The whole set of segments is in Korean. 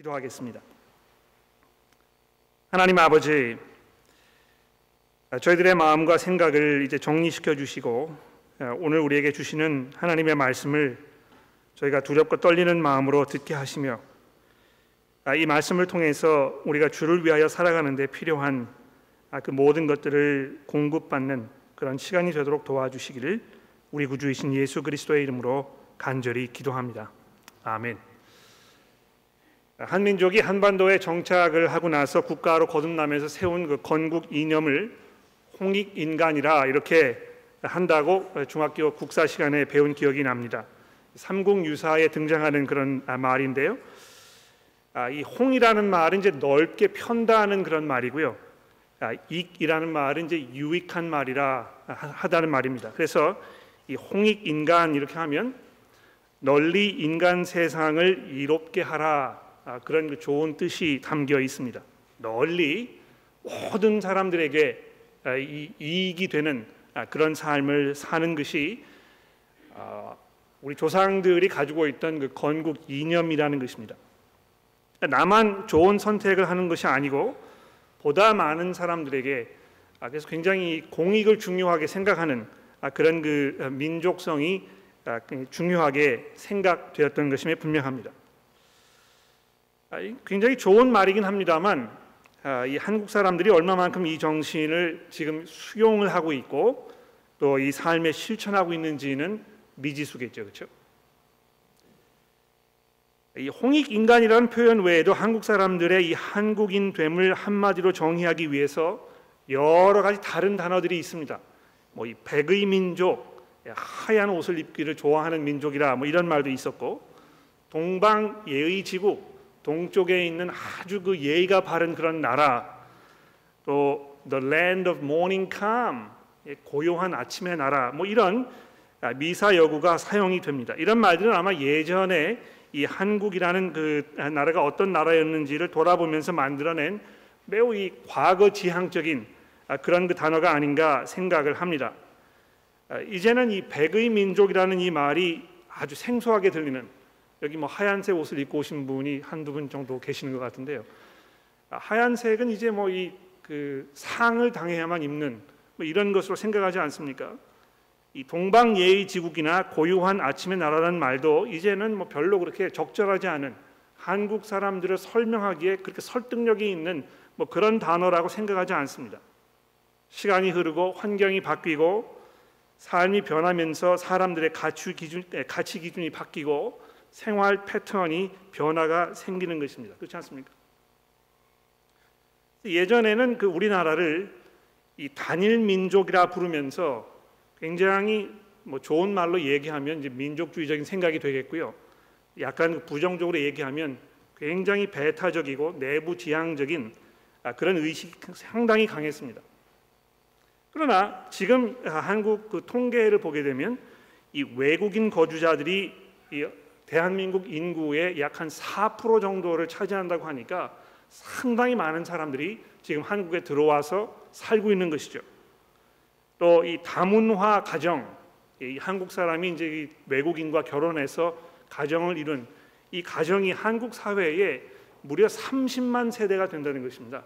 기도하겠습니다. 하나님 아버지, 저희들의 마음과 생각을 이제 정리시켜 주시고 오늘 우리에게 주시는 하나님의 말씀을 저희가 두렵고 떨리는 마음으로 듣게 하시며 이 말씀을 통해서 우리가 주를 위하여 살아가는 데 필요한 그 모든 것들을 공급받는 그런 시간이 되도록 도와주시기를 우리 구주이신 예수 그리스도의 이름으로 간절히 기도합니다. 아멘. 한민족이 한반도에 정착을 하고 나서 국가로 거듭나면서 세운 그 건국 이념을 홍익 인간이라 이렇게 한다고 중학교 국사 시간에 배운 기억이 납니다. 삼국 유사에 등장하는 그런 말인데요. 아, 이 홍이라는 말은 이제 넓게 편다는 그런 말이고요. 아, 익이라는 말은 이제 유익한 말이라 하다는 말입니다. 그래서 이 홍익 인간 이렇게 하면 널리 인간 세상을 이롭게 하라 아, 그런 그 좋은 뜻이 담겨 있습니다. 널리 모든 사람들에게 아, 이익이 되는 아, 그런 삶을 사는 것이 우리 조상들이 가지고 있던 그 건국 이념이라는 것입니다. 나만 좋은 선택을 하는 것이 아니고 보다 많은 사람들에게 그래서 굉장히 공익을 중요하게 생각하는 그런 그 민족성이 중요하게 생각되었던 것임에 분명합니다. 아, 굉장히 좋은 말이긴 합니다만 아, 이 한국 사람들이 얼마만큼 이 정신을 지금 수용을 하고 있고 또 이 삶에 실천하고 있는지는 미지수겠죠, 그렇죠? 이 홍익 인간이라는 표현 외에도 한국 사람들의 이 한국인 됨을 한마디로 정의하기 위해서 여러 가지 다른 단어들이 있습니다. 뭐 이 백의 민족, 하얀 옷을 입기를 좋아하는 민족이라 뭐 이런 말도 있었고 동방 예의 지국 동쪽에 있는 아주 그 예의가 바른 그런 나라 또 the land of morning calm 예, 고요한 아침의 나라 뭐 이런 미사 여구가 사용이 됩니다. 이런 말들은 아마 예전에 이 한국이라는 그 나라가 어떤 나라였는지를 돌아보면서 만들어낸 매우 이 과거 지향적인 그런 그 단어가 아닌가 생각을 합니다. 이제는 이 백의 민족이라는 이 말이 아주 생소하게 들리는 여기 뭐 하얀색 옷을 입고 오신 분이 한두 분 정도 계시는 것 같은데요. 아, 하얀색은 이제 뭐 이 그 상을 당해야만 입는 뭐 이런 것으로 생각하지 않습니까? 이 동방 예의 지국이나 고유한 아침의 나라라는 말도 이제는 뭐 별로 그렇게 적절하지 않은 한국 사람들을 설명하기에 그렇게 설득력이 있는 뭐 그런 단어라고 생각하지 않습니다. 시간이 흐르고 환경이 바뀌고 삶이 변하면서 사람들의 가치 기준 가치 기준이 바뀌고 생활 패턴이 변화가 생기는 것입니다. 그렇지 않습니까? 예전에는 그 우리나라를 이 단일 민족이라 부르면서 굉장히 뭐 좋은 말로 얘기하면 이제 민족주의적인 생각이 되겠고요. 약간 부정적으로 얘기하면 굉장히 배타적이고 내부 지향적인 아, 그런 의식이 상당히 강했습니다. 그러나 지금 한국 그 통계를 보게 되면 이 외국인 거주자들이 대한민국 인구의 약 한 4% 정도를 차지한다고 하니까 상당히 많은 사람들이 지금 한국에 들어와서 살고 있는 것이죠. 또 이 다문화 가정, 이 한국 사람이 이제 외국인과 결혼해서 가정을 이룬 이 가정이 한국 사회에 무려 30만 세대가 된다는 것입니다.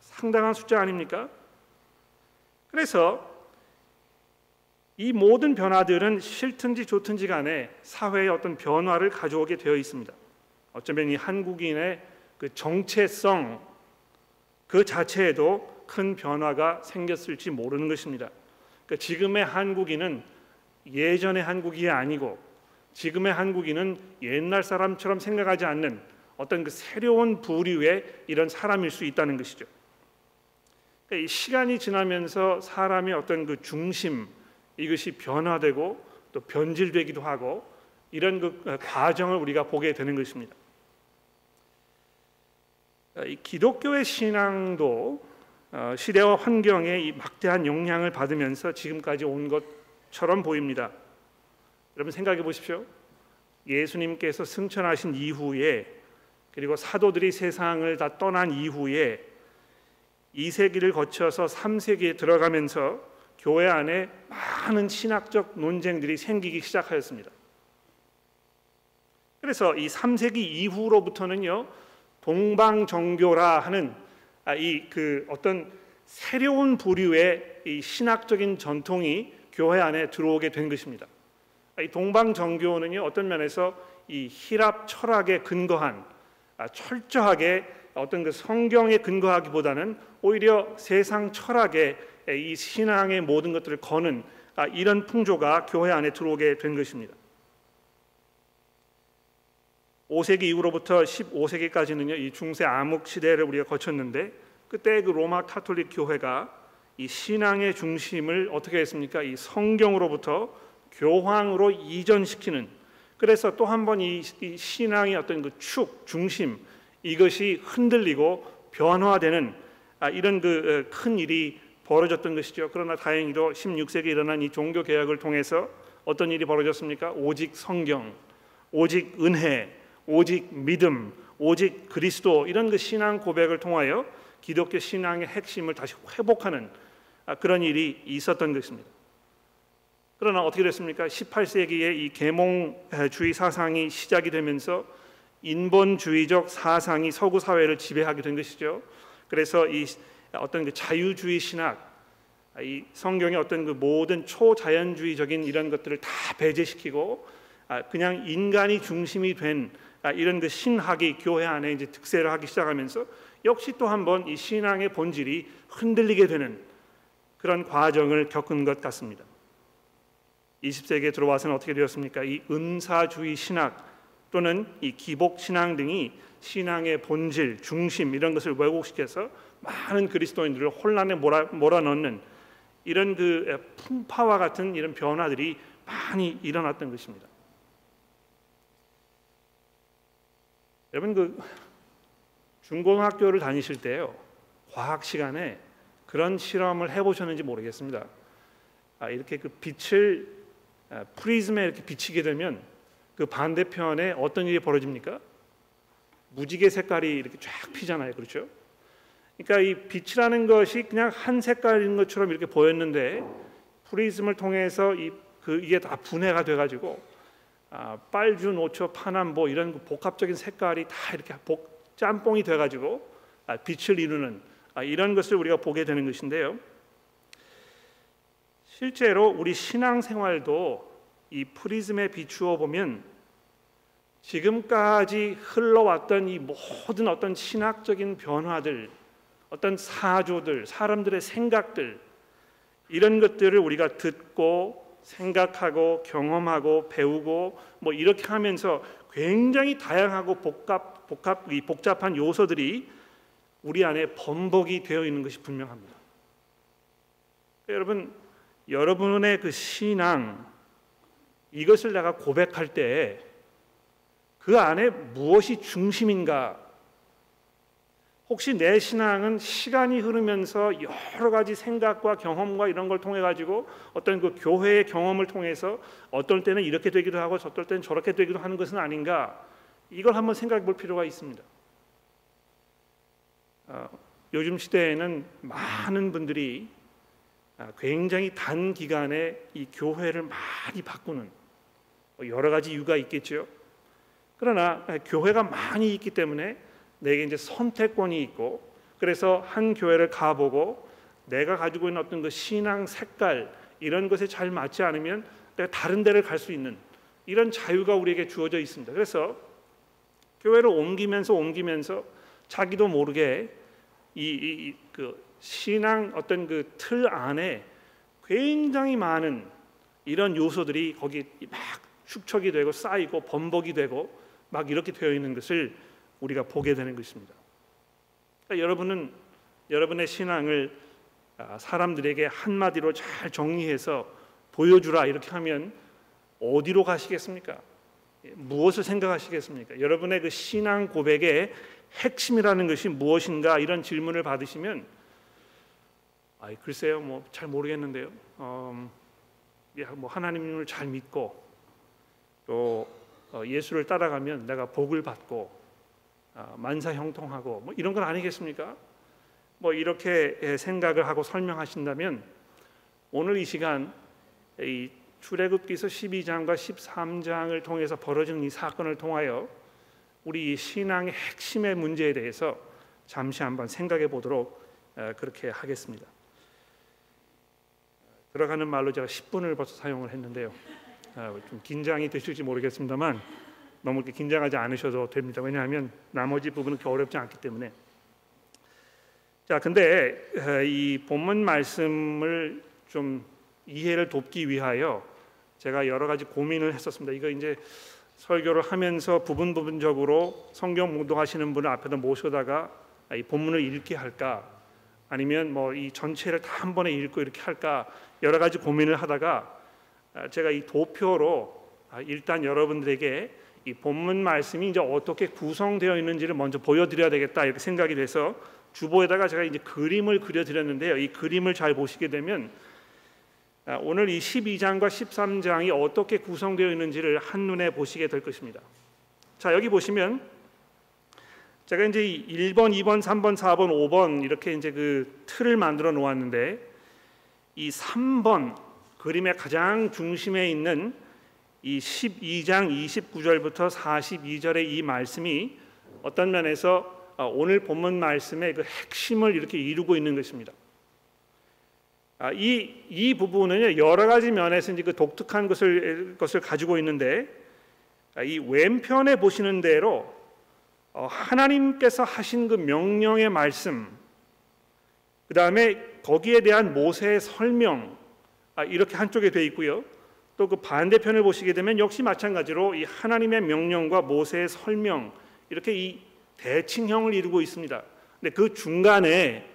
상당한 숫자 아닙니까? 그래서 이 모든 변화들은 싫든지 좋든지 간에 사회에 어떤 변화를 가져오게 되어 있습니다. 어쩌면 이 한국인의 그 정체성 그 자체에도 큰 변화가 생겼을지 모르는 것입니다. 그러니까 지금의 한국인은 예전의 한국이 아니고 지금의 한국인은 옛날 사람처럼 생각하지 않는 어떤 그 새로운 부류의 이런 사람일 수 있다는 것이죠. 그러니까 시간이 지나면서 사람의 어떤 그 중심 이것이 변화되고 또 변질되기도 하고 이런 그 어, 과정을 우리가 보게 되는 것입니다. 어, 이 기독교의 신앙도 어, 시대와 환경에 이 막대한 영향을 받으면서 지금까지 온 것처럼 보입니다. 여러분 생각해 보십시오. 예수님께서 승천하신 이후에 그리고 사도들이 세상을 다 떠난 이후에 2세기를 거쳐서 3세기에 들어가면서 교회 안에 많은 신학적 논쟁들이 생기기 시작하였습니다. 그래서 이 3세기 이후로부터는요 동방 정교라 하는 아, 이그 어떤 새로운 부류의 이 신학적인 전통이 교회 안에 들어오게 된 것입니다. 아, 이 동방 정교는요 어떤 면에서 이 히랍 철학에 근거한 아, 철저하게 어떤 그 성경에 근거하기보다는 오히려 세상 철학에 이 신앙의 모든 것들을 거는 이런 풍조가 교회 안에 들어오게 된 것입니다. 5세기 이후로부터 15세기까지는요, 이 중세 암흑 시대를 우리가 거쳤는데 그때 그 로마 카톨릭 교회가 이 신앙의 중심을 어떻게 했습니까? 이 성경으로부터 교황으로 이전시키는 그래서 또 한 번 이 신앙의 어떤 그 축 중심 이것이 흔들리고 변화되는 아, 이런 그 큰 일이 벌어졌던 것이죠. 그러나 다행히도 16세기에 일어난 이 종교 개혁을 통해서 어떤 일이 벌어졌습니까? 오직 성경, 오직 은혜, 오직 믿음, 오직 그리스도 이런 그 신앙 고백을 통하여 기독교 신앙의 핵심을 다시 회복하는 아, 그런 일이 있었던 것입니다. 그러나 어떻게 됐습니까? 18세기에 이 계몽주의 사상이 시작이 되면서 인본주의적 사상이 서구 사회를 지배하게 된 것이죠. 그래서 이 어떤 그 자유주의 신학, 아, 이 성경의 어떤 그 모든 초자연주의적인 이런 것들을 다 배제시키고 아, 그냥 인간이 중심이 된 아, 이런 그 신학이 교회 안에 이제 득세를 하기 시작하면서 역시 또 한번 이 신앙의 본질이 흔들리게 되는 그런 과정을 겪은 것 같습니다. 20세기에 들어와서는 어떻게 되었습니까? 이 은사주의 신학 또는 이 기복 신앙 등이 신앙의 본질, 중심 이런 것을 왜곡시켜서 많은 그리스도인들을 혼란에 몰아, 몰아넣는 이런 그 풍파와 같은 이런 변화들이 많이 일어났던 것입니다. 여러분 그 중고등학교를 다니실 때요 과학 시간에 그런 실험을 해보셨는지 모르겠습니다. 아, 이렇게 그 빛을 아, 프리즘에 이렇게 비치게 되면 그 반대편에 어떤 일이 벌어집니까? 무지개 색깔이 이렇게 쫙 피잖아요, 그렇죠? 그러니까 이 빛이라는 것이 그냥 한 색깔인 것처럼 이렇게 보였는데 프리즘을 통해서 이 그 이게 다 분해가 돼가지고 아, 빨주, 노초, 파남 보 이런 그 복합적인 색깔이 다 이렇게 복, 짬뽕이 돼가지고 아, 빛을 이루는 아, 이런 것을 우리가 보게 되는 것인데요. 실제로 우리 신앙생활도 이 프리즘에 비추어 보면 지금까지 흘러왔던 이 모든 어떤 신학적인 변화들, 어떤 사조들, 사람들의 생각들 이런 것들을 우리가 듣고 생각하고 경험하고 배우고 뭐 이렇게 하면서 굉장히 다양하고 복합 복합 이 복잡한 요소들이 우리 안에 범벅이 되어 있는 것이 분명합니다. 여러분 여러분의 그 신앙 이것을 내가 고백할 때 그 안에 무엇이 중심인가 혹시 내 신앙은 시간이 흐르면서 여러 가지 생각과 경험과 이런 걸 통해 가지고 어떤 그 교회의 경험을 통해서 어떨 때는 이렇게 되기도 하고 어떨 때는 저렇게 되기도 하는 것은 아닌가 이걸 한번 생각해 볼 필요가 있습니다. 어, 요즘 시대에는 많은 분들이 아, 굉장히 단 기간에 이 교회를 많이 바꾸는 뭐 여러 가지 이유가 있겠죠. 그러나 교회가 많이 있기 때문에 내게 이제 선택권이 있고 그래서 한 교회를 가보고 내가 가지고 있는 어떤 그 신앙 색깔 이런 것에 잘 맞지 않으면 내가 다른 데를 갈 수 있는 이런 자유가 우리에게 주어져 있습니다. 그래서 교회를 옮기면서 옮기면서 자기도 모르게 이그 신앙 어떤 그 틀 안에 굉장히 많은 이런 요소들이 거기 막 축적이 되고 쌓이고 범벅이 되고 막 이렇게 되어 있는 것을 우리가 보게 되는 것입니다. 그러니까 여러분은 여러분의 신앙을 아, 사람들에게 한마디로 잘 정리해서 보여주라 이렇게 하면 어디로 가시겠습니까? 예, 무엇을 생각하시겠습니까? 여러분의 그 신앙 고백의 핵심이라는 것이 무엇인가 이런 질문을 받으시면 아 글쎄요 뭐 잘 모르겠는데요. 어, 뭐 하나님을 잘 믿고 또 어, 예수를 따라가면 내가 복을 받고 아, 만사 형통하고 뭐 이런 건 아니겠습니까? 뭐 이렇게 생각을 하고 설명하신다면 오늘 이 시간 이 출애굽기서 12장과 13장을 통해서 벌어진 이 사건을 통하여 우리 신앙의 핵심의 문제에 대해서 잠시 한번 생각해 보도록 그렇게 하겠습니다. 들어가는 말로 제가 10분을 벌써 사용을 했는데요. 좀 긴장이 되실지 모르겠습니다만 너무 긴장하지 않으셔도 됩니다. 왜냐하면 나머지 부분은 어렵지 않기 때문에. 자, 근데 이 본문 말씀을 좀 이해를 돕기 위하여 제가 여러 가지 고민을 했었습니다. 이거 이제 설교를 하면서 부분 부분적으로 성경 묵독하시는 분을 앞에다 모셔다가 이 본문을 읽게 할까 아니면 뭐 이 전체를 다 한 번에 읽고 이렇게 할까 여러 가지 고민을 하다가 제가 이 도표로 일단 여러분들에게 이 본문 말씀이 이제 어떻게 구성되어 있는지를 먼저 보여드려야 되겠다 이렇게 생각이 돼서 주보에다가 제가 이제 그림을 그려드렸는데요. 이 그림을 잘 보시게 되면 아, 오늘 이 12장과 13장이 어떻게 구성되어 있는지를 한눈에 보시게 될 것입니다. 자, 여기 보시면 제가 이제 1번, 2번, 3번, 4번, 5번 이렇게 이제 그 틀을 만들어 놓았는데 이 3번 그림의 가장 중심에 있는 이 12장 29절부터 42절의 이 말씀이 어떤 면에서 아, 오늘 본문 말씀의 그 핵심을 이렇게 이루고 있는 것입니다. 아, 이, 이 부분은 여러 가지 면에서 이제 그 독특한 것을, 것을 가지고 있는데 아, 이 왼편에 보시는 대로 어, 하나님께서 하신 그 명령의 말씀, 그 다음에 거기에 대한 모세의 설명 아, 이렇게 한쪽에 돼 있고요. 또 그 반대편을 보시게 되면 역시 마찬가지로 이 하나님의 명령과 모세의 설명 이렇게 이 대칭형을 이루고 있습니다. 근데 그 중간에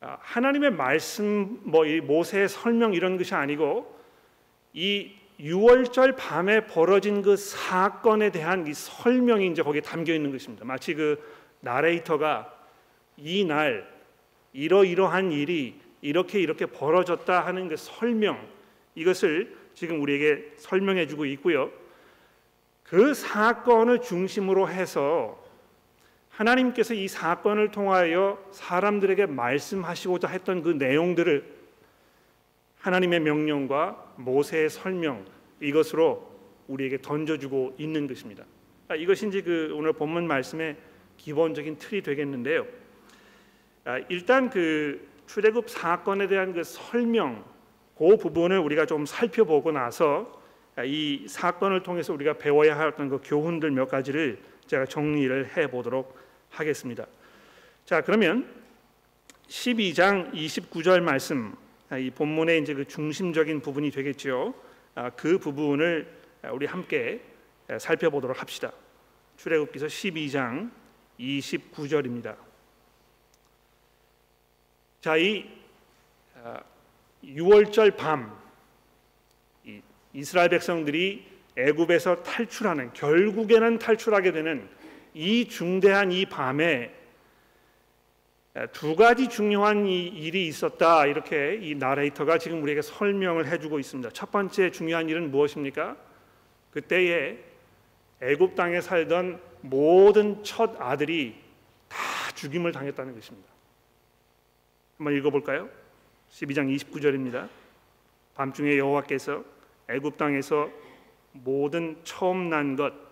아, 하나님의 말씀 뭐 모세의 설명 이런 것이 아니고 이 6월절 밤에 벌어진 그 사건에 대한 이 설명이 이제 거기에 담겨 있는 것입니다. 마치 그 나레이터가 이 날 이러이러한 일이 이렇게 이렇게 벌어졌다 하는 그 설명 이것을 지금 우리에게 설명해 주고 있고요. 그 사건을 중심으로 해서 하나님께서 이 사건을 통하여 사람들에게 말씀하시고자 했던 그 내용들을 하나님의 명령과 모세의 설명 이것으로 우리에게 던져주고 있는 것입니다. 아, 이것이 이제 그 오늘 본문 말씀의 기본적인 틀이 되겠는데요. 아, 일단 그 출애굽 사건에 대한 그 설명 그 부분을 우리가 좀 살펴보고 나서 아, 이 사건을 통해서 우리가 배워야 할 어떤 그 교훈들 몇 가지를 제가 정리를 해 보도록 하겠습니다. 자, 그러면 12장 29절 말씀 아, 이 본문의 이제 그 중심적인 부분이 되겠죠. 아, 그 부분을 우리 함께 살펴보도록 합시다. 출애굽기서 12장 29절입니다. 자, 이 6월절 밤 이스라엘 백성들이 애굽에서 탈출하는 결국에는 탈출하게 되는 이 중대한 이 밤에 두 가지 중요한 일이 있었다 이렇게 이 나레이터가 지금 우리에게 설명을 해주고 있습니다. 첫 번째 중요한 일은 무엇입니까? 그때에 애굽 땅에 살던 모든 첫 아들이 다 죽임을 당했다는 것입니다. 한번 읽어볼까요? 12장 29절입니다. 밤중에 여호와께서 애굽 땅에서 모든 처음 난 것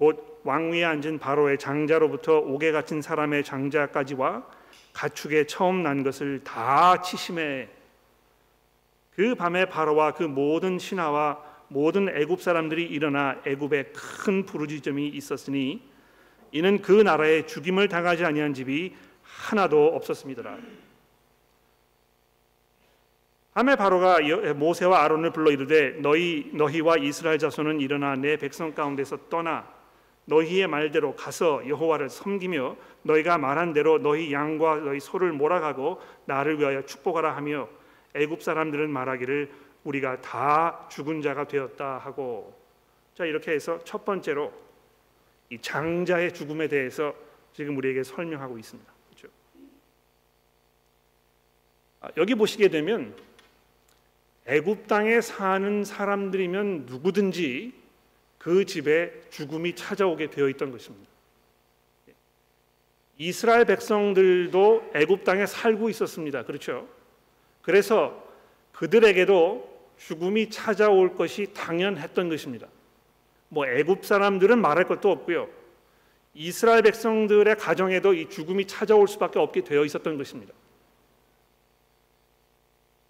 곧 왕위에 앉은 바로의 장자로부터 옥에 갇힌 사람의 장자까지와 가축에 처음 난 것을 다 치심해 그 밤에 바로와 그 모든 신하와 모든 애굽 사람들이 일어나 애굽에 큰 부르짖음이 있었으니 이는 그 나라에 죽임을 당하지 아니한 집이 하나도 없었습니다. 밤에 바로가 모세와 아론을 불러 이르되 너희 너희와 이스라엘 자손은 일어나 내 백성 가운데서 떠나 너희의 말대로 가서 여호와를 섬기며 너희가 말한 대로 너희 양과 너희 소를 몰아가고 나를 위하여 축복하라 하며 애굽 사람들은 말하기를 우리가 다 죽은 자가 되었다 하고 자 이렇게 해서 첫 번째로 이 장자의 죽음에 대해서 지금 우리에게 설명하고 있습니다. 그렇죠? 아, 여기 보시게 되면 애굽 땅에 사는 사람들이면 누구든지 그 집에 죽음이 찾아오게 되어 있던 것입니다. 이스라엘 백성들도 애굽 땅에 살고 있었습니다. 그렇죠? 그래서 그들에게도 죽음이 찾아올 것이 당연했던 것입니다. 뭐 애굽 사람들은 말할 것도 없고요. 이스라엘 백성들의 가정에도 이 죽음이 찾아올 수밖에 없게 되어 있었던 것입니다.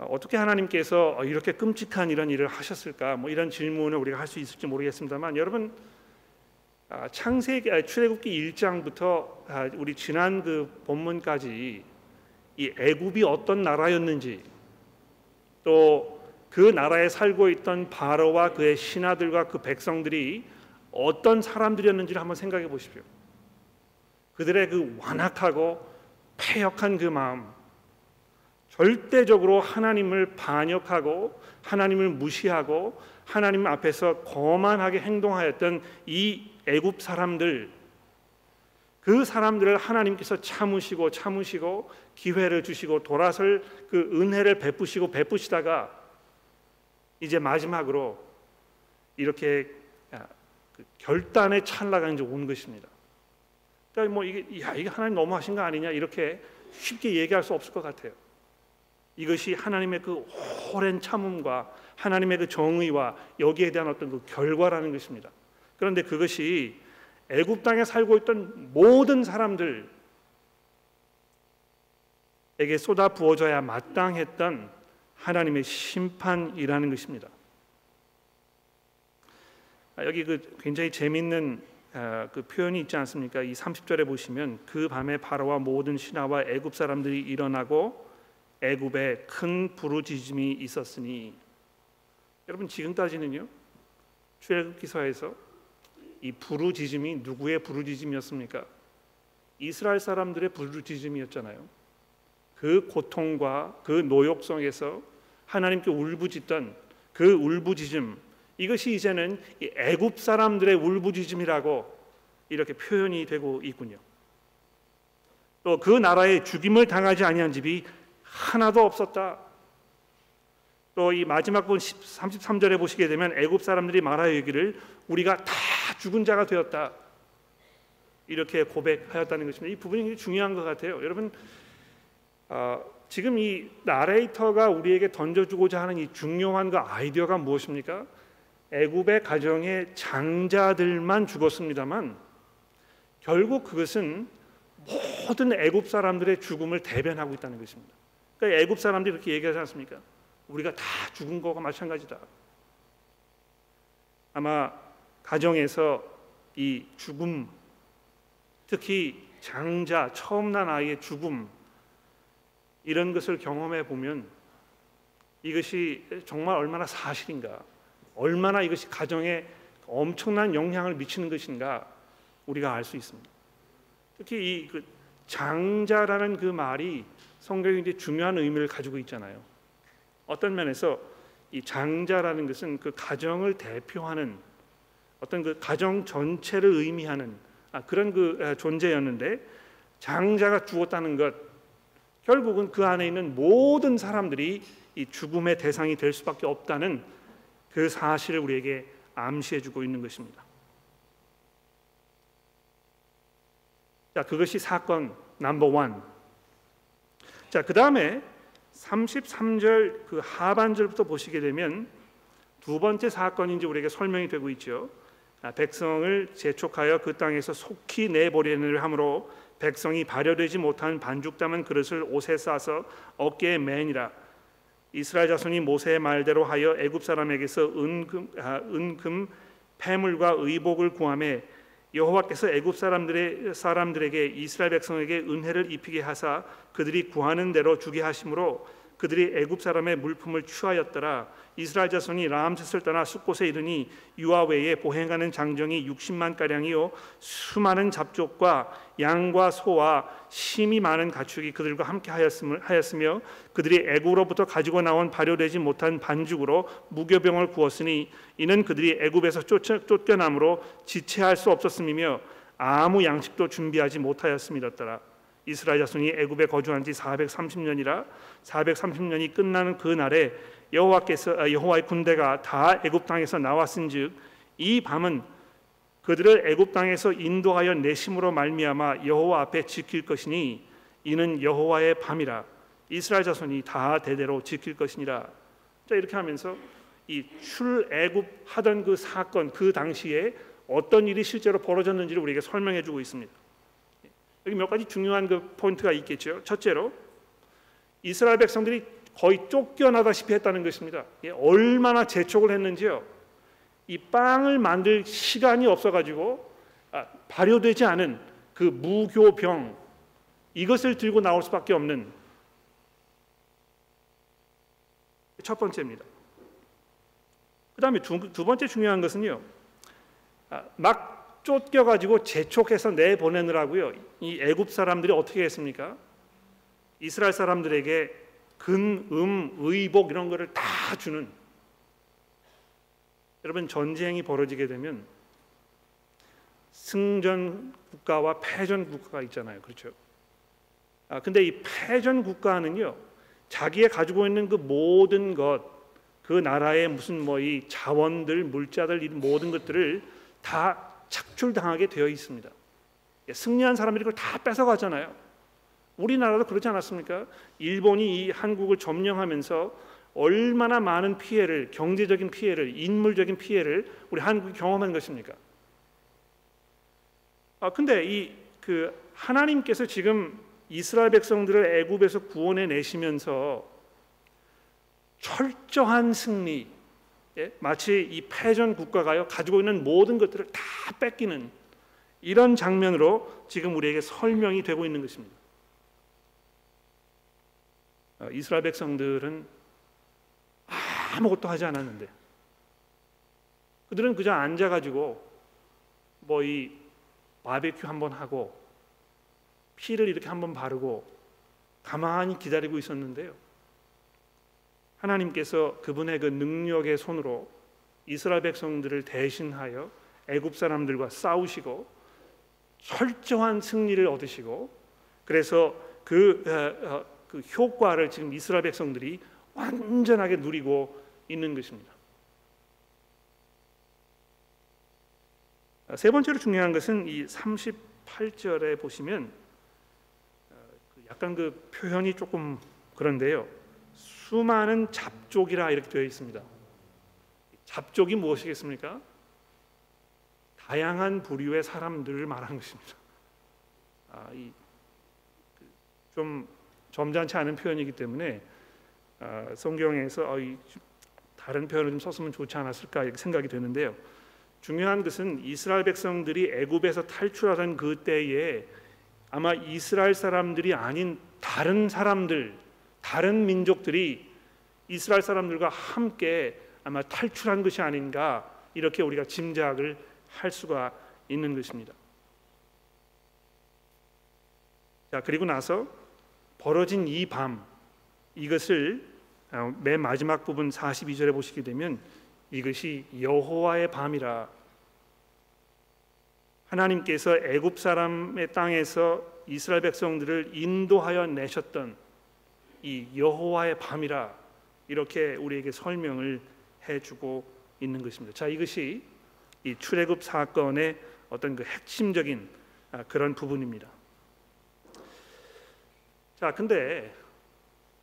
아, 어떻게 하나님께서 어, 이렇게 끔찍한 이런 일을 하셨을까? 뭐 이런 질문을 우리가 할 수 있을지 모르겠습니다만 여러분 아, 창세기 아, 출애굽기 1장부터 우리 지난 그 본문까지 이 애굽이 어떤 나라였는지 또 그 나라에 살고 있던 바로와 그의 신하들과 그 백성들이 어떤 사람들이었는지를 한번 생각해 보십시오. 그들의 그 완악하고 패역한 그 마음, 절대적으로 하나님을 반역하고 하나님을 무시하고 하나님 앞에서 거만하게 행동하였던 이 애굽 사람들 그 사람들을 하나님께서 참으시고 참으시고 기회를 주시고 돌아설 그 은혜를 베푸시고 베푸시다가 이제 마지막으로 이렇게 그 결단의 찰나가 이제 온 것입니다. 그러니까 뭐 이게 야 이게 하나님 너무하신 거 아니냐 이렇게 쉽게 얘기할 수 없을 것 같아요. 이것이 하나님의 그 오랜 참음과 하나님의 그 정의와 여기에 대한 어떤 그 결과라는 것입니다. 그런데 그것이 애굽 땅에 살고 있던 모든 사람들에게 쏟아 부어져야 마땅했던 하나님의 심판이라는 것입니다. 아, 여기 그 굉장히 재밌는 아, 그 표현이 있지 않습니까? 이 30절에 보시면 그 밤에 바로와 모든 신하와 애굽 사람들이 일어나고 애굽에 큰 부르짖음이 있었으니 여러분 지금까지는요 출애굽기서에서 이 부르짖음이 누구의 부르짖음이었습니까? 이스라엘 사람들의 부르짖음이었잖아요. 그 고통과 그 노역성에서 하나님께 울부짖던 그 울부짖음 이것이 이제는 애굽 사람들의 울부짖음이라고 이렇게 표현이 되고 있군요. 또 그 나라에 죽임을 당하지 아니한 집이 하나도 없었다. 또 이 마지막 부 33절에 보시게 되면 애굽 사람들이 말하기를 우리가 다 죽은 자가 되었다. 이렇게 고백하였다는 것입니다. 이 부분이 중요한 것 같아요. 여러분 어, 지금 이 나레이터가 우리에게 던져주고자 하는 이 중요한 그 아이디어가 무엇입니까? 애굽의 가정의 장자들만 죽었습니다만 결국 그것은 모든 애굽 사람들의 죽음을 대변하고 있다는 것입니다. 그러니까 애굽 사람들이 그렇게 얘기하지 않습니까? 우리가 다 죽은 거가 마찬가지다. 아마 가정에서 이 죽음, 특히 장자 처음 난 아이의 죽음 이런 것을 경험해 보면 이것이 정말 얼마나 사실인가 얼마나 이것이 가정에 엄청난 영향을 미치는 것인가 우리가 알 수 있습니다. 특히 이그 장자라는 그 말이 성경에 이제 중요한 의미를 가지고 있잖아요. 어떤 면에서 이 장자라는 것은 그 가정을 대표하는 어떤 그 가정 전체를 의미하는 아, 그런 그 존재였는데 장자가 죽었다는 것 결국은 그 안에 있는 모든 사람들이 이 죽음의 대상이 될 수밖에 없다는 그 사실을 우리에게 암시해 주고 있는 것입니다. 자, 그것이 사건 넘버 원. 자, 그 다음에 33절 그 하반절부터 보시게 되면 두 번째 사건이 이 우리에게 설명이 되고 있죠. 아, 백성을 재촉하여 그 땅에서 속히 내보내는 함으로 백성이 발효되지 못한 반죽 담은 그릇을 옷에 싸서 어깨에 매니라. 이스라엘 자손이 모세의 말대로 하여 애굽 사람에게서 은금, 아, 은금 폐물과 의복을 구함에 여호와께서 애굽 사람들의 사람들에게 이스라엘 백성에게 은혜를 입히게 하사 그들이 구하는 대로 주게 하심으로 그들이 애굽 사람의 물품을 취하였더라 이스라엘 자손이 라암셋을 떠나 숫곳에 이르니 유아 외에 보행하는 장정이 60만 가량이요 수많은 잡족과 양과 소와 심이 많은 가축이 그들과 함께 하였으며 그들이 애굽으로부터 가지고 나온 발효되지 못한 반죽으로 무교병을 구웠으니 이는 그들이 애굽에서 쫓겨, 쫓겨남으로 지체할 수 없었음이며 아무 양식도 준비하지 못하였음이었더라 이스라엘 자손이 애굽에 거주한 지 430년이라 430년이 끝나는 그 날에 여호와께서 아, 여호와의 군대가 다 애굽 땅에서 나왔은즉 이 밤은 그들을 애굽 땅에서 인도하여 내심으로 말미암아 여호와 앞에 지킬 것이니 이는 여호와의 밤이라 이스라엘 자손이 다 대대로 지킬 것이니라. 자 이렇게 하면서 이 출애굽 하던 그 사건 그 당시에 어떤 일이 실제로 벌어졌는지를 우리에게 설명해 주고 있습니다. 여기 몇 가지 중요한 그 포인트가 있겠죠. 첫째로 이스라엘 백성들이 거의 쫓겨나다시피 했다는 것입니다. 얼마나 재촉을 했는지요. 이 빵을 만들 시간이 없어가지고 아, 발효되지 않은 그 무교병 이것을 들고 나올 수밖에 없는 첫 번째입니다. 그 다음에 두, 두 번째 중요한 것은요. 아, 막 쫓겨가지고 재촉해서 내보내느라고요. 이 애굽 사람들이 어떻게 했습니까? 이스라엘 사람들에게 근, 음, 의복 이런 거를 다 주는 여러분 전쟁이 벌어지게 되면 승전 국가와 패전 국가가 있잖아요. 그렇죠? 아 근데 이 패전 국가는요. 자기의 가지고 있는 그 모든 것, 그 나라의 무슨 뭐 이 자원들, 물자들 이 모든 것들을 다 착출당하게 되어 있습니다. 예, 승리한 사람들이 그걸 다 뺏어 가잖아요. 우리나라도 그렇지 않았습니까? 일본이 이 한국을 점령하면서 얼마나 많은 피해를 경제적인 피해를 인물적인 피해를 우리 한국이 경험한 것입니까? 아 근데 이 그 하나님께서 지금 이스라엘 백성들을 애굽에서 구원해 내시면서 철저한 승리 예? 마치 이 패전 국가가요 가지고 있는 모든 것들을 다 뺏기는 이런 장면으로 지금 우리에게 설명이 되고 있는 것입니다. 아, 이스라엘 백성들은 아무것도 하지 않았는데 그들은 그저 앉아가지고 뭐 이 바베큐 한번 하고 피를 이렇게 한번 바르고 가만히 기다리고 있었는데요. 하나님께서 그분의 그 능력의 손으로 이스라엘 백성들을 대신하여 애굽 사람들과 싸우시고 철저한 승리를 얻으시고 그래서 그, 어, 어, 그 효과를 지금 이스라엘 백성들이 완전하게 누리고 있는 것입니다. 세 번째로 중요한 것은 이 38절에 보시면 어, 그 약간 그 표현이 조금 그런데요. 수많은 잡족이라 이렇게 되어 있습니다. 잡족이 무엇이겠습니까? 다양한 부류의 사람들을 말하는 것입니다. 아, 이좀 그 점잖지 않은 표현이기 때문에 아, 성경에서 어, 다른 표현을 좀 썼으면 좋지 않았을까 생각이 되는데요. 중요한 것은 이스라엘 백성들이 애굽에서 탈출하던 그 때에 아마 이스라엘 사람들이 아닌 다른 사람들, 다른 민족들이 이스라엘 사람들과 함께 아마 탈출한 것이 아닌가 이렇게 우리가 짐작을 할 수가 있는 것입니다. 자 그리고 나서 벌어진 이 밤 이것을 어, 맨 마지막 부분 42절에 보시게 되면 이것이 여호와의 밤이라 하나님께서 애굽 사람의 땅에서 이스라엘 백성들을 인도하여 내셨던 이 여호와의 밤이라 이렇게 우리에게 설명을 해주고 있는 것입니다. 자 이것이 이 출애굽 사건의 어떤 그 핵심적인 아, 그런 부분입니다. 자 근데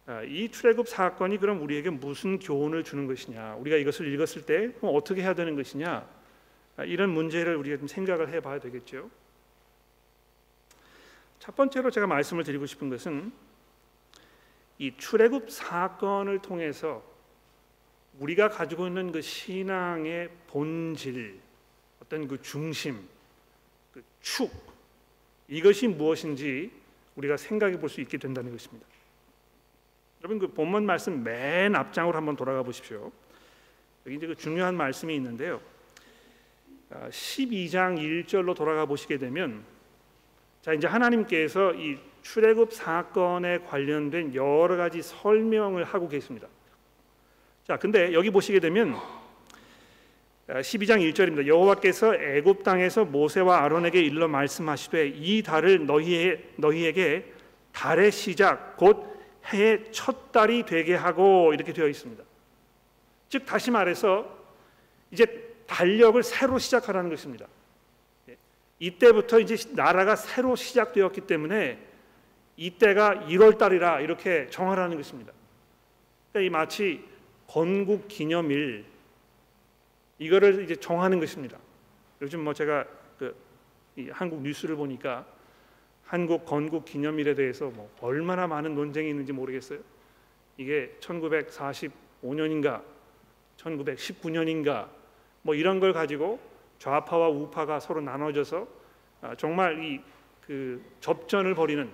아, 이 출애굽 사건이 그럼 우리에게 무슨 교훈을 주는 것이냐? 우리가 이것을 읽었을 때 어떻게 해야 되는 것이냐? 아, 이런 문제를 우리가 좀 생각을 해봐야 되겠죠. 첫 번째로 제가 말씀을 드리고 싶은 것은 이 출애굽 사건을 통해서 우리가 가지고 있는 그 신앙의 본질, 어떤 그 중심, 그 축, 이것이 무엇인지 우리가 생각해 볼 수 있게 된다는 것입니다. 여러분 그 본문 말씀 맨 앞장으로 한번 돌아가 보십시오. 여기 이제 그 중요한 말씀이 있는데요. 12장 아, 1절로 돌아가 보시게 되면 자 이제 하나님께서 이 출애굽 사건에 관련된 여러 가지 설명을 하고 계십니다. 자 근데 여기 보시게 되면 12장 아, 1절입니다. 여호와께서 애굽 땅에서 모세와 아론에게 일러 말씀하시되 이 달을 너희 너희에게 달의 시작 곧 해의 첫 달이 되게 하고 이렇게 되어 있습니다. 즉 다시 말해서 이제 달력을 새로 시작하라는 것입니다. 예. 이때부터 이제 나라가 새로 시작되었기 때문에 이때가 1월 달이라 이렇게 정하라는 것입니다. 그러니까 이 마치 건국 기념일 이거를 이제 정하는 것입니다. 요즘 뭐 제가 그 한국 뉴스를 보니까 한국 건국 기념일에 대해서 뭐 얼마나 많은 논쟁이 있는지 모르겠어요. 이게 1945년인가 1919년인가 뭐 이런 걸 가지고 좌파와 우파가 서로 나눠져서 아, 정말 이 그 접전을 벌이는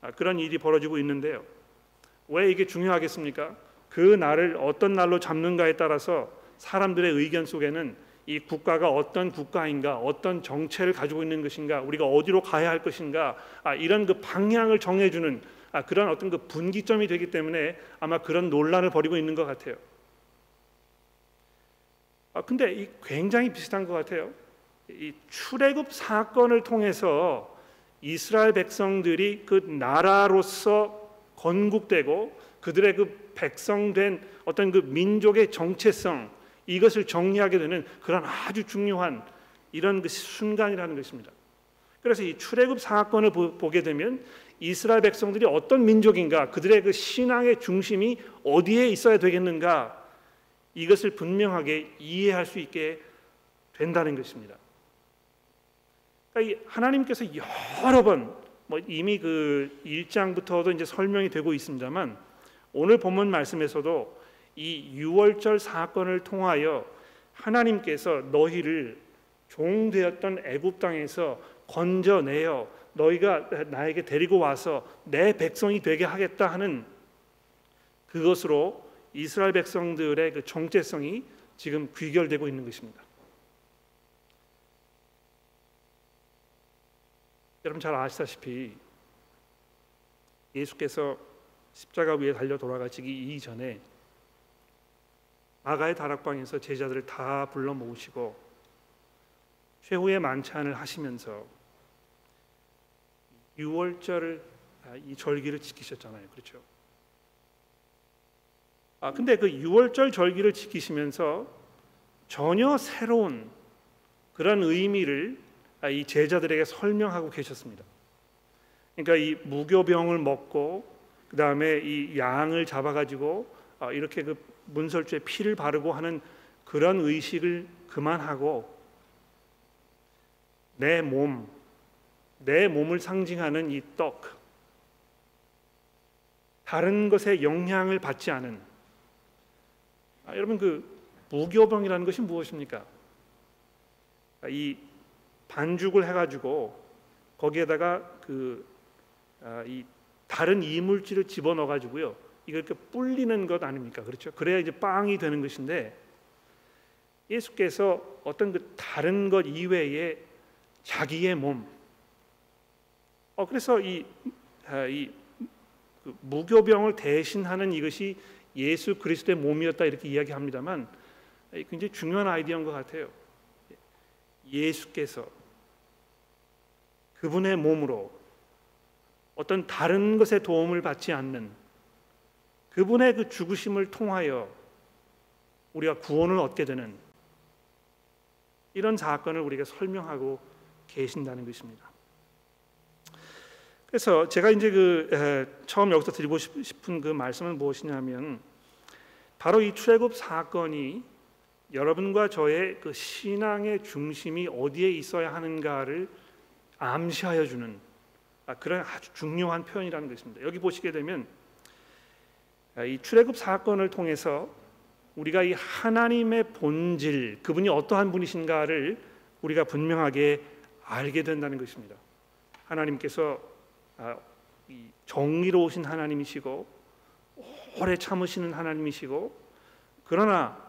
아, 그런 일이 벌어지고 있는데요. 왜 이게 중요하겠습니까? 그 날을 어떤 날로 잡는가에 따라서 사람들의 의견 속에는 이 국가가 어떤 국가인가, 어떤 정체를 가지고 있는 것인가, 우리가 어디로 가야 할 것인가, 아, 이런 그 방향을 정해주는 아, 그런 어떤 그 분기점이 되기 때문에 아마 그런 논란을 벌이고 있는 것 같아요. 아, 근데 이 굉장히 비슷한 것 같아요. 이 출애굽 사건을 통해서 이스라엘 백성들이 그 나라로서 건국되고 그들의 그 백성된 어떤 그 민족의 정체성 이것을 정리하게 되는 그런 아주 중요한 이런 그 순간이라는 것입니다. 그래서 이 출애굽 사건을 보, 게 되면 이스라엘 백성들이 어떤 민족인가, 그들의 그 신앙의 중심이 어디에 있어야 되겠는가 이것을 분명하게 이해할 수 있게 된다는 것입니다. 그러니까 하나님께서 여러 번 뭐 이미 그 1장부터도 이제 설명이 되고 있습니다만 오늘 본문 말씀에서도 이 유월절 사건을 통하여 하나님께서 너희를 종되었던 애굽 땅에서 건져내어 너희가 나에게 데리고 와서 내 백성이 되게 하겠다 하는 그것으로 이스라엘 백성들의 그 정체성이 지금 귀결되고 있는 것입니다. 여러분 잘 아시다시피 예수께서 십자가 위에 달려 돌아가시기 이전에 아가의 다락방에서 제자들을 다 불러 모으시고 최후의 만찬을 하시면서 유월절을 아, 이 절기를 지키셨잖아요. 그렇죠? 아 근데 그 유월절 절기를 지키시면서 전혀 새로운 그런 의미를 아, 이 제자들에게 설명하고 계셨습니다. 그러니까 이 무교병을 먹고 그 다음에 이 양을 잡아가지고 아, 이렇게 그 문설주에 피를 바르고 하는 그런 의식을 그만하고 내 몸, 내 몸을 상징하는 이 떡, 다른 것에 영향을 받지 않은 아, 여러분 그 무교병이라는 것이 무엇입니까? 아, 이 반죽을 해가지고 거기에다가 그이 아, 다른 이물질을 집어넣어 가지고요. 이걸 이렇게 불리는 것 아닙니까? 그렇죠? 그래야 이제 빵이 되는 것인데 예수께서 어떤 그 다른 것 이외에 자기의 몸. 어 그래서 이, 아, 무교병을 대신하는 이것이 예수 그리스도의 몸이었다 이렇게 이야기합니다만 굉장히 중요한 아이디어인 것 같아요. 예수께서 그분의 몸으로 어떤 다른 것의 도움을 받지 않는 그분의 그 죽으심을 통하여 우리가 구원을 얻게 되는 이런 사건을 우리가 설명하고 계신다는 것입니다. 그래서 제가 이제 그 에, 처음 여기서 드리고 싶은 그 말씀은 무엇이냐면 바로 이 출애굽 사건이 여러분과 저의 그 신앙의 중심이 어디에 있어야 하는가를 암시하여 주는 아, 그런 아주 중요한 표현이라는 것입니다. 여기 보시게 되면 아, 이 출애굽 사건을 통해서 우리가 이 하나님의 본질, 그분이 어떠한 분이신가를 우리가 분명하게 알게 된다는 것입니다. 하나님께서 아, 정의로우신 하나님이시고 오래 참으시는 하나님이시고 그러나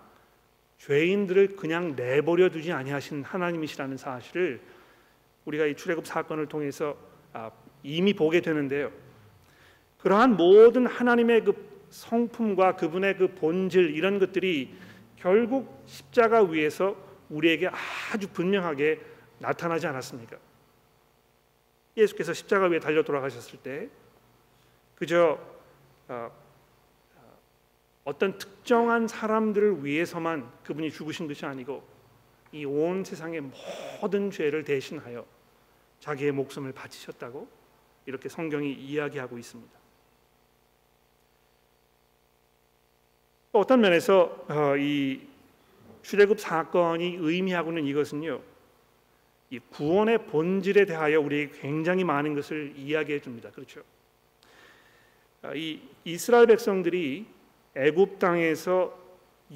죄인들을 그냥 내버려 두지 아니하신 하나님이시라는 사실을 우리가 이 출애굽 사건을 통해서 아, 이미 보게 되는데요. 그러한 모든 하나님의 그 성품과 그분의 그 본질 이런 것들이 결국 십자가 위에서 우리에게 아주 분명하게 나타나지 않았습니까? 예수께서 십자가 위에 달려 돌아가셨을 때 그저 어, 어, 어떤 특정한 사람들을 위해서만 그분이 죽으신 것이 아니고 이 온 세상의 모든 죄를 대신하여 자기의 목숨을 바치셨다고 이렇게 성경이 이야기하고 있습니다. 어떤 면에서 어, 이 출애굽 사건이 의미하고 있는 이것은요. 이 구원의 본질에 대하여 우리에게 굉장히 많은 것을 이야기해 줍니다. 그렇죠? 아, 이 이스라엘 백성들이 애굽 땅에서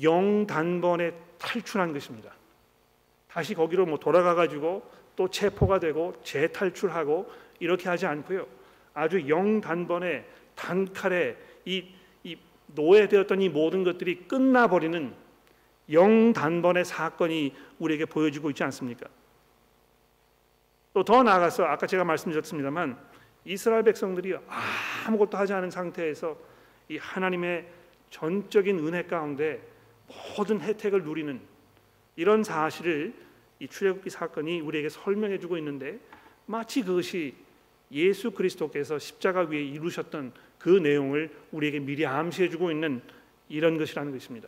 영 단번에 탈출한 것입니다. 다시 거기로 뭐 돌아가 가지고 또 체포가 되고 재탈출하고 이렇게 하지 않고요. 아주 영 단번에 단칼에 이, 이 노예되었던 이 모든 것들이 끝나버리는 영 단번의 사건이 우리에게 보여지고 있지 않습니까? 또 더 나아가서 아까 제가 말씀드렸습니다만 이스라엘 백성들이 아무것도 하지 않은 상태에서 이 하나님의 전적인 은혜 가운데 모든 혜택을 누리는 이런 사실을 이 출애굽기 사건이 우리에게 설명해 주고 있는데 마치 그것이 예수 그리스도께서 십자가 위에 이루셨던 그 내용을 우리에게 미리 암시해 주고 있는 이런 것이라는 것입니다.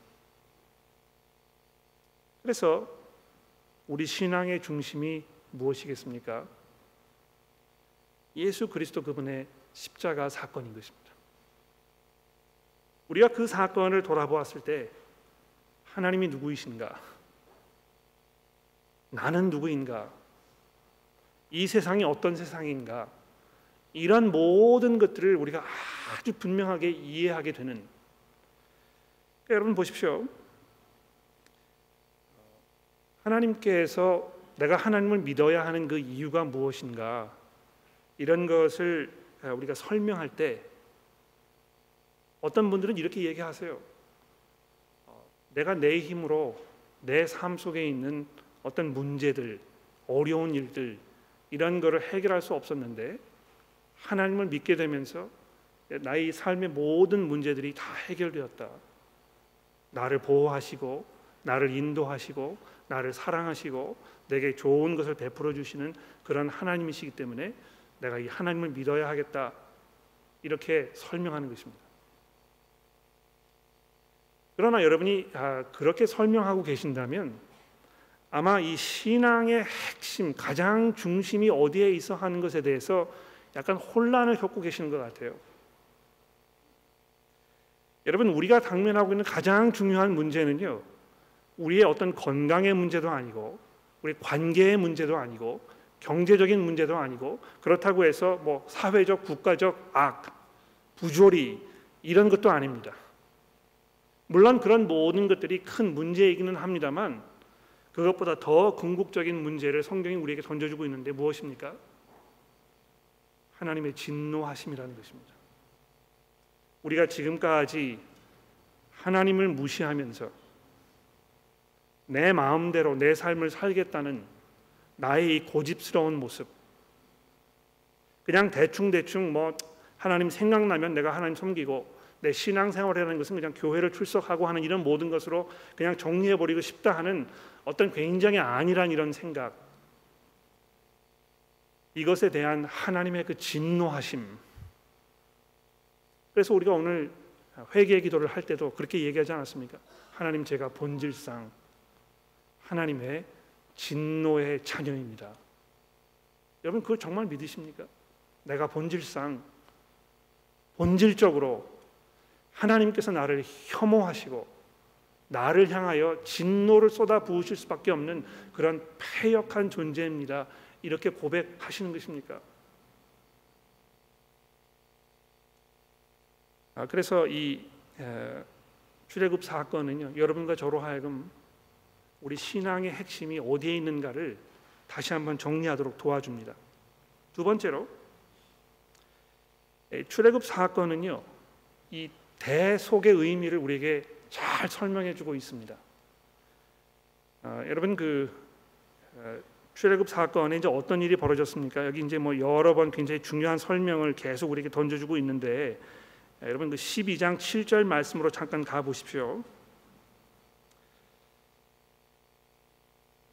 그래서 우리 신앙의 중심이 무엇이겠습니까? 예수 그리스도 그분의 십자가 사건인 것입니다. 우리가 그 사건을 돌아보았을 때 하나님이 누구이신가? 나는 누구인가? 이 세상이 어떤 세상인가? 이런 모든 것들을 우리가 아주 분명하게 이해하게 되는 여러분 보십시오. 하나님께서 내가 하나님을 믿어야 하는 그 이유가 무엇인가 이런 것을 우리가 설명할 때 어떤 분들은 이렇게 얘기하세요. 어, 내가 내 힘으로 내 삶 속에 있는 어떤 문제들, 어려운 일들 이런 것을 해결할 수 없었는데 하나님을 믿게 되면서 나의 삶의 모든 문제들이 다 해결되었다. 나를 보호하시고 나를 인도하시고 나를 사랑하시고 내게 좋은 것을 베풀어 주시는 그런 하나님이시기 때문에 내가 이 하나님을 믿어야 하겠다. 이렇게 설명하는 것입니다. 그러나 여러분이 아, 그렇게 설명하고 계신다면 아마 이 신앙의 핵심, 가장 중심이 어디에 있어 하는 것에 대해서 약간 혼란을 겪고 계시는 것 같아요. 여러분 우리가 당면하고 있는 가장 중요한 문제는요. 우리의 어떤 건강의 문제도 아니고 우리 관계의 문제도 아니고 경제적인 문제도 아니고 그렇다고 해서 뭐 사회적 국가적 악 부조리 이런 것도 아닙니다. 물론 그런 모든 것들이 큰 문제이기는 합니다만 그것보다 더 궁극적인 문제를 성경이 우리에게 던져주고 있는데 무엇입니까? 하나님의 진노하심이라는 것입니다. 우리가 지금까지 하나님을 무시하면서 내 마음대로 내 삶을 살겠다는 나의 이 고집스러운 모습, 그냥 대충 대충 뭐 하나님 생각나면 내가 하나님 섬기고 내 신앙생활이라는 것은 그냥 교회를 출석하고 하는 이런 모든 것으로 그냥 정리해 버리고 싶다 하는 어떤 굉장히 안일한 이런 생각. 이것에 대한 하나님의 그 진노하심 그래서 우리가 오늘 회개 기도를 할 때도 그렇게 얘기하지 않았습니까? 하나님 제가 본질상 하나님의 진노의 자녀입니다. 여러분 그걸 정말 믿으십니까? 내가 본질상 본질적으로 하나님께서 나를 혐오하시고 나를 향하여 진노를 쏟아 부으실 수밖에 없는 그런 패역한 존재입니다. 이렇게 고백하시는 것입니까? 그래서 이 에, 출애굽 사건은요 여러분과 저로 하여금 우리 신앙의 핵심이 어디에 있는가를 다시 한번 정리하도록 도와줍니다. 두 번째로 출애굽 사건은요 이 대속의 의미를 우리에게 잘 설명해주고 있습니다. 아, 여러분 그 어, 출애굽 사건에 이제 어떤 일이 벌어졌습니까? 여기 이제 뭐 여러 번 굉장히 중요한 설명을 계속 우리에게 던져주고 있는데 여러분 그 12장 7절 말씀으로 잠깐 가 보십시오.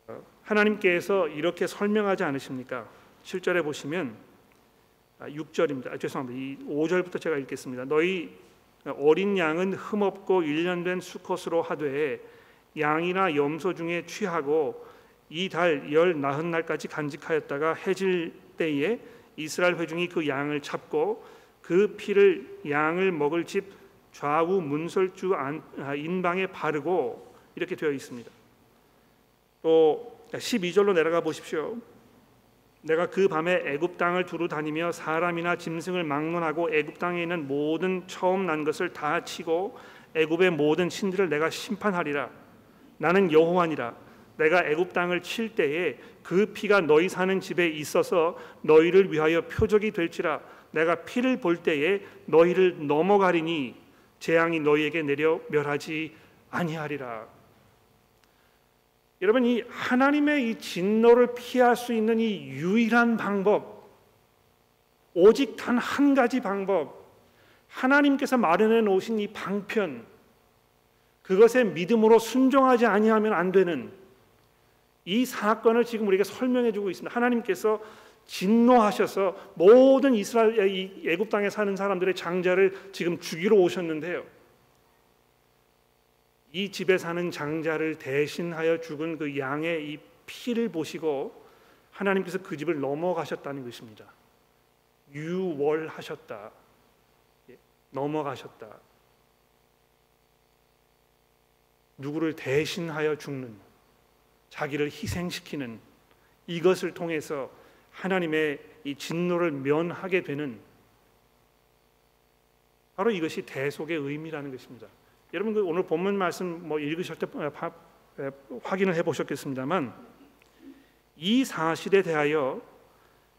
어, 하나님께서 이렇게 설명하지 않으십니까? 7절에 보시면 6절입니다. 아, 죄송합니다. 이 5절부터 제가 읽겠습니다. 너희 어린 양은 흠없고 일년된 수컷으로 하되 양이나 염소 중에 취하고 이 달 열 나흔 날까지 간직하였다가 해질 때에 이스라엘 회중이 그 양을 잡고 그 피를 양을 먹을 집 좌우 문설주 아, 인방에 바르고 이렇게 되어 있습니다. 또 12절로 내려가 보십시오. 내가 그 밤에 애굽 땅을 두루 다니며 사람이나 짐승을 막론하고 애굽 땅에 있는 모든 처음 난 것을 다 치고 애굽의 모든 신들을 내가 심판하리라. 나는 여호와니라. 내가 애굽 땅을 칠 때에 그 피가 너희 사는 집에 있어서 너희를 위하여 표적이 될지라. 내가 피를 볼 때에 너희를 넘어가리니 재앙이 너희에게 내려 멸하지 아니하리라. 여러분 이 하나님의 이 진노를 피할 수 있는 이 유일한 방법 오직 단 한 가지 방법 하나님께서 마련해 놓으신 이 방편 그것에 믿음으로 순종하지 아니하면 안 되는 이 사건을 지금 우리에게 설명해 주고 있습니다. 하나님께서 진노하셔서 모든 이스라엘 이 애굽 땅에 사는 사람들의 장자를 지금 죽이러 오셨는데요. 이 집에 사는 장자를 대신하여 죽은 그 양의 이 피를 보시고 하나님께서 그 집을 넘어가셨다는 것입니다. 유월하셨다. 예, 넘어가셨다. 누구를 대신하여 죽는 자기를 희생시키는 이것을 통해서 하나님의 이 진노를 면하게 되는 바로 이것이 대속의 의미라는 것입니다. 여러분 그 오늘 본문 말씀 뭐 읽으실 때 확인을 해 보셨겠습니다만 이 사실에 대하여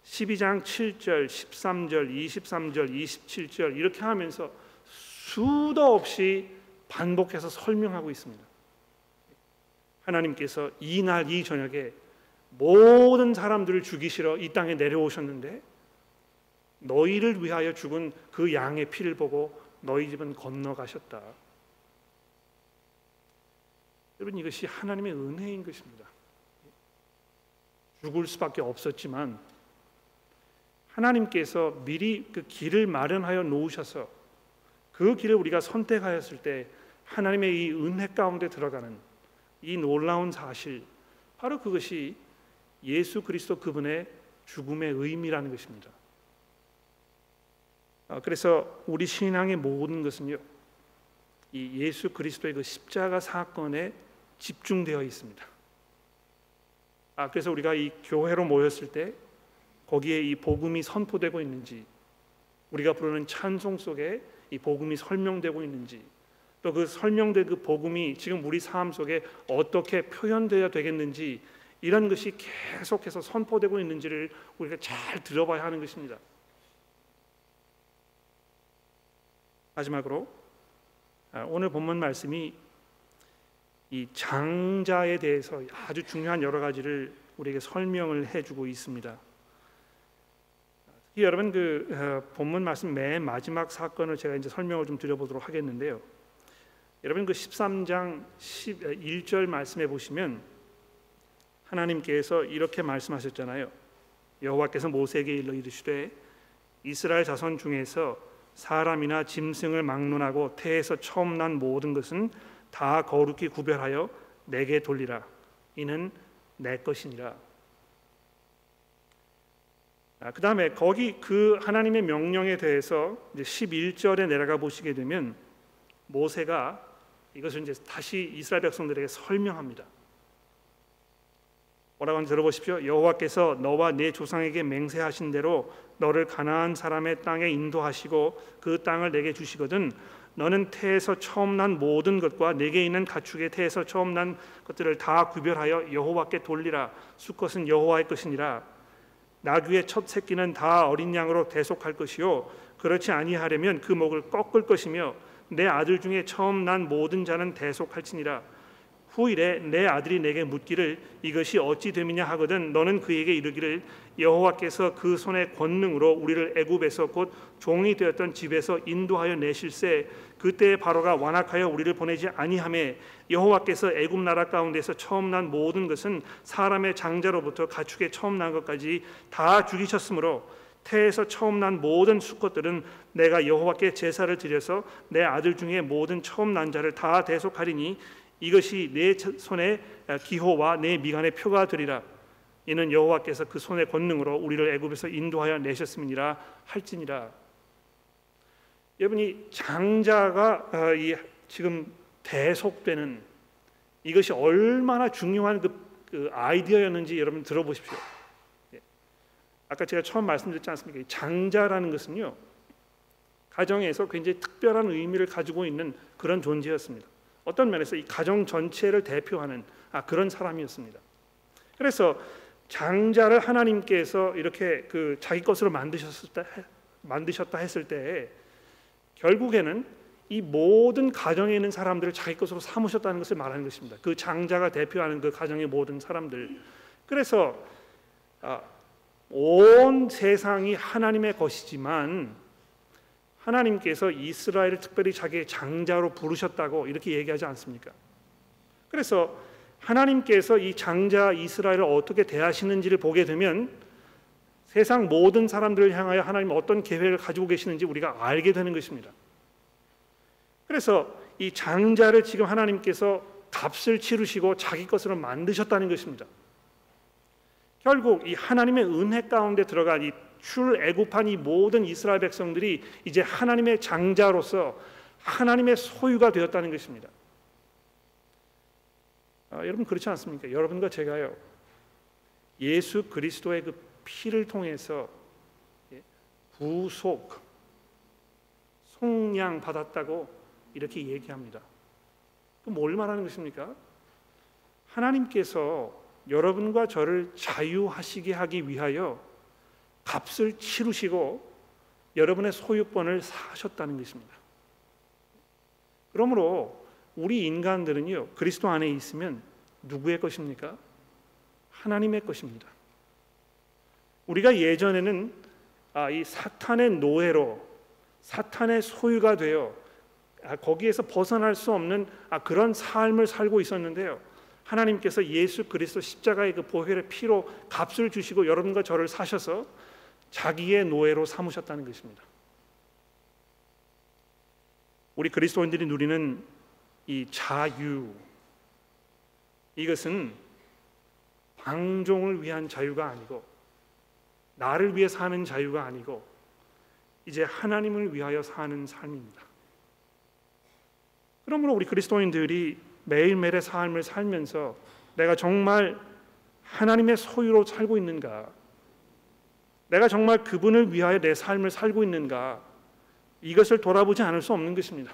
12장 7절, 13절, 23절, 27절 이렇게 하면서 수도 없이 반복해서 설명하고 있습니다. 하나님께서 이날 이 저녁에 모든 사람들을 죽이시러 이 땅에 내려오셨는데 너희를 위하여 죽은 그 양의 피를 보고 너희 집은 건너가셨다. 여러분 이것이 하나님의 은혜인 것입니다. 죽을 수밖에 없었지만 하나님께서 미리 그 길을 마련하여 놓으셔서 그 길을 우리가 선택하였을 때 하나님의 이 은혜 가운데 들어가는 이 놀라운 사실 바로 그것이 예수 그리스도 그분의 죽음의 의미라는 것입니다. 아, 그래서 우리 신앙의 모든 것은요, 이 예수 그리스도의 그 십자가 사건에 집중되어 있습니다. 아, 그래서 우리가 이 교회로 모였을 때 거기에 이 복음이 선포되고 있는지, 우리가 부르는 찬송 속에 이 복음이 설명되고 있는지, 또 그 설명된 그 복음이 지금 우리 삶 속에 어떻게 표현되어야 되겠는지 이런 것이 계속해서 선포되고 있는지를 우리가 잘 들어봐야 하는 것입니다. 마지막으로 아, 오늘 본문 말씀이 이 장자에 대해서 아주 중요한 여러 가지를 우리에게 설명을 해주고 있습니다. 여러분 그 어, 본문 말씀 맨 마지막 사건을 제가 이제 설명을 좀 드려보도록 하겠는데요. 여러분 그 13장 11절 말씀해 보시면 하나님께서 이렇게 말씀하셨잖아요. 여호와께서 모세에게 일러 이르시되 이스라엘 자손 중에서 사람이나 짐승을 막론하고 태에서 처음 난 모든 것은 다 거룩히 구별하여 내게 돌리라. 이는 내 것이니라. 아, 그 다음에 거기 그 하나님의 명령에 대해서 이제 11절에 내려가 보시게 되면 모세가 이것을 이제 다시 이스라엘 백성들에게 설명합니다. 뭐라고 하는지 들어보십시오. 여호와께서 너와 네 조상에게 맹세하신 대로 너를 가나안 사람의 땅에 인도하시고 그 땅을 내게 주시거든 너는 태에서 처음 난 모든 것과 내게 있는 가축의 태에서 처음 난 것들을 다 구별하여 여호와께 돌리라. 수것은 여호와의 것이니라. 나귀의 첫 새끼는 다 어린 양으로 대속할 것이요. 그렇지 아니하려면 그 목을 꺾을 것이며 내 아들 중에 처음 난 모든 자는 대속할지니라 후일에 내 아들이 내게 묻기를 이것이 어찌 됨이냐 하거든 너는 그에게 이르기를 여호와께서 그 손의 권능으로 우리를 애굽에서 곧 종이 되었던 집에서 인도하여 내실세. 그때 바로가 완악하여 우리를 보내지 아니하매 여호와께서 애굽 나라 가운데서 처음 난 모든 것은 사람의 장자로부터 가축의 처음 난 것까지 다 죽이셨으므로 태에서 처음 난 모든 수컷들은 내가 여호와께 제사를 드려서 내 아들 중에 모든 처음 난 자를 다 대속하리니 이것이 내 손의 기호와 내 미간의 표가 되리라. 이는 여호와께서 그 손의 권능으로 우리를 애굽에서 인도하여 내셨음이니라 할지니라. 여러분이 장자가 어, 지금 대속되는 이것이 얼마나 중요한 그그 아이디어였는지 여러분 들어보십시오. 예. 아까 제가 처음 말씀드렸지 않습니까? 장자라는 것은요 가정에서 굉장히 특별한 의미를 가지고 있는 그런 존재였습니다. 어떤 면에서 이 가정 전체를 대표하는 아, 그런 사람이었습니다. 그래서 장자를 하나님께서 이렇게 그 자기 것으로 만드셨다 만드셨다 했을 때 결국에는 이 모든 가정에 있는 사람들을 자기 것으로 삼으셨다는 것을 말하는 것입니다. 그 장자가 대표하는 그 가정의 모든 사람들. 그래서 아, 온 세상이 하나님의 것이지만 하나님께서 이스라엘을 특별히 자기의 장자로 부르셨다고 이렇게 얘기하지 않습니까? 그래서 하나님께서 이 장자 이스라엘을 어떻게 대하시는지를 보게 되면 세상 모든 사람들을 향하여 하나님 어떤 계획을 가지고 계시는지 우리가 알게 되는 것입니다. 그래서 이 장자를 지금 하나님께서 값을 치르시고 자기 것으로 만드셨다는 것입니다. 결국 이 하나님의 은혜 가운데 들어간 이 출애굽한 이 모든 이스라엘 백성들이 이제 하나님의 장자로서 하나님의 소유가 되었다는 것입니다. 아, 여러분 그렇지 않습니까? 여러분과 제가요 예수 그리스도의 그 피를 통해서 예, 구속 속량 받았다고 이렇게 얘기합니다. 뭘 말하는 것입니까? 하나님께서 여러분과 저를 자유하시게 하기 위하여 값을 치르시고 여러분의 소유권을 사셨다는 것입니다. 그러므로 우리 인간들은요 그리스도 안에 있으면 누구의 것입니까? 하나님의 것입니다. 우리가 예전에는 아, 이 사탄의 노예로 사탄의 소유가 되어 아, 거기에서 벗어날 수 없는 아, 그런 삶을 살고 있었는데요. 하나님께서 예수 그리스도 십자가의 그 보혈의 피로 값을 주시고 여러분과 저를 사셔서 자기의 노예로 삼으셨다는 것입니다. 우리 그리스도인들이 누리는 이 자유 이것은 방종을 위한 자유가 아니고 나를 위해 사는 자유가 아니고 이제 하나님을 위하여 사는 삶입니다. 그러므로 우리 그리스도인들이 매일매일의 삶을 살면서 내가 정말 하나님의 소유로 살고 있는가? 내가 정말 그분을 위하여 내 삶을 살고 있는가? 이것을 돌아보지 않을 수 없는 것입니다.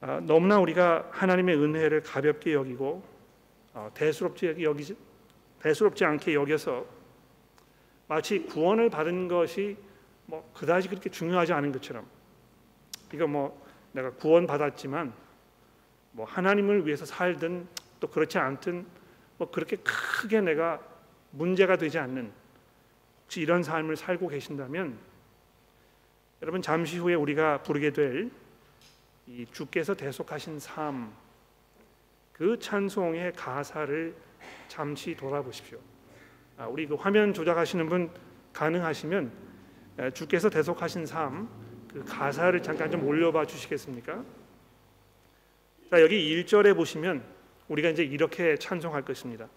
아, 너무나 우리가 하나님의 은혜를 가볍게 여기고 어, 대수롭지 여기지 대수롭지 않게 여겨서 마치 구원을 받은 것이 뭐 그다지 그렇게 중요하지 않은 것처럼 이거 뭐 내가 구원 받았지만 뭐 하나님을 위해서 살든 또 그렇지 않든 뭐 그렇게 크게 내가 문제가 되지 않는 혹시 이런 삶을 살고 계신다면 여러분 잠시 후에 우리가 부르게 될 이 주께서 대속하신 삶 그 찬송의 가사를 잠시 돌아보십시오. 아, 우리 그 화면 조작하시는 분 가능하시면 주께서 대속하신 삶 그 가사를 잠깐 좀 올려봐 주시겠습니까? 자, 여기 1절에 보시면 우리가 이제 이렇게 찬송할 것입니다.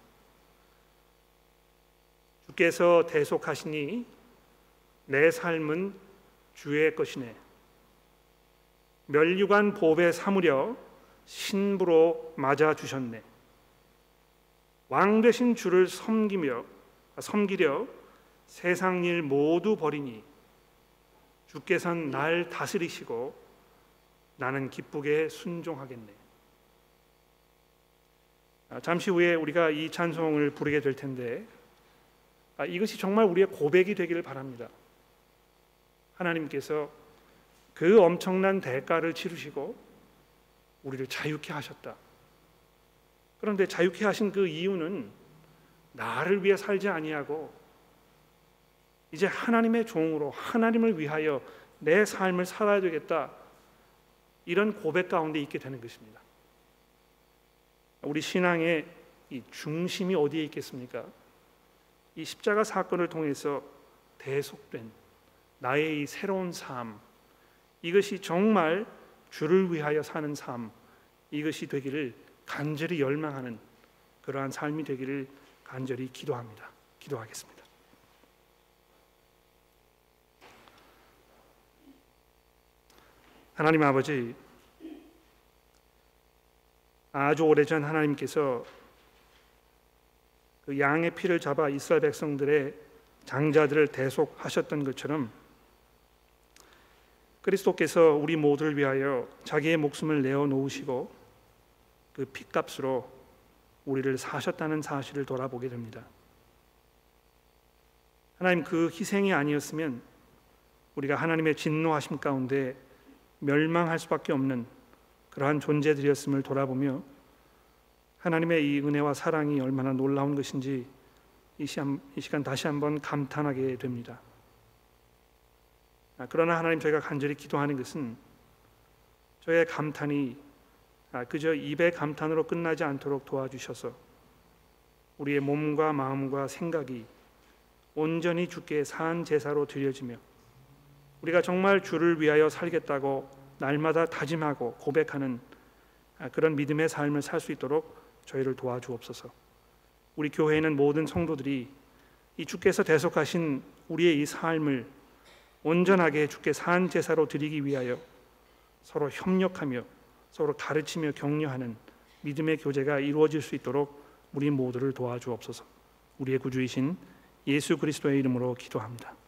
주께서 대속하시니 내 삶은 주의 것이네. 멸류관 보배 삼으려 신부로 맞아 주셨네. 왕 되신 주를 섬기며 섬기려 세상 일 모두 버리니 주께서는 날 다스리시고 나는 기쁘게 순종하겠네. 아, 잠시 후에 우리가 이 찬송을 부르게 될 텐데 아, 이것이 정말 우리의 고백이 되기를 바랍니다. 하나님께서 그 엄청난 대가를 치르시고 우리를 자유케 하셨다. 그런데 자유케 하신 그 이유는 나를 위해 살지 아니하고 이제 하나님의 종으로 하나님을 위하여 내 삶을 살아야 되겠다. 이런 고백 가운데 있게 되는 것입니다. 우리 신앙의 이 중심이 어디에 있겠습니까? 이 십자가 사건을 통해서 대속된 나의 이 새로운 삶 이것이 정말 주를 위하여 사는 삶 이것이 되기를 간절히 열망하는 그러한 삶이 되기를 간절히 기도합니다. 기도하겠습니다. 하나님 아버지 아주 오래전 하나님께서 그 양의 피를 잡아 이스라엘 백성들의 장자들을 대속하셨던 것처럼 그리스도께서 우리 모두를 위하여 자기의 목숨을 내어 놓으시고 그 피값으로 우리를 사셨다는 사실을 돌아보게 됩니다. 하나님 그 희생이 아니었으면 우리가 하나님의 진노하심 가운데 멸망할 수밖에 없는 그러한 존재들이었음을 돌아보며 하나님의 이 은혜와 사랑이 얼마나 놀라운 것인지 이 시간, 이 시간 다시 한번 감탄하게 됩니다. 아, 그러나 하나님 저희가 간절히 기도하는 것은 저의 감탄이 아, 그저 입의 감탄으로 끝나지 않도록 도와주셔서 우리의 몸과 마음과 생각이 온전히 주께 산 제사로 드려지며 우리가 정말 주를 위하여 살겠다고 날마다 다짐하고 고백하는 아, 그런 믿음의 삶을 살 수 있도록 저희를 도와주옵소서. 우리 교회에는 모든 성도들이 이 주께서 대속하신 우리의 이 삶을 온전하게 주께 산 제사로 드리기 위하여 서로 협력하며 서로 가르치며 격려하는 믿음의 교제가 이루어질 수 있도록 우리 모두를 도와주옵소서. 우리의 구주이신 예수 그리스도의 이름으로 기도합니다.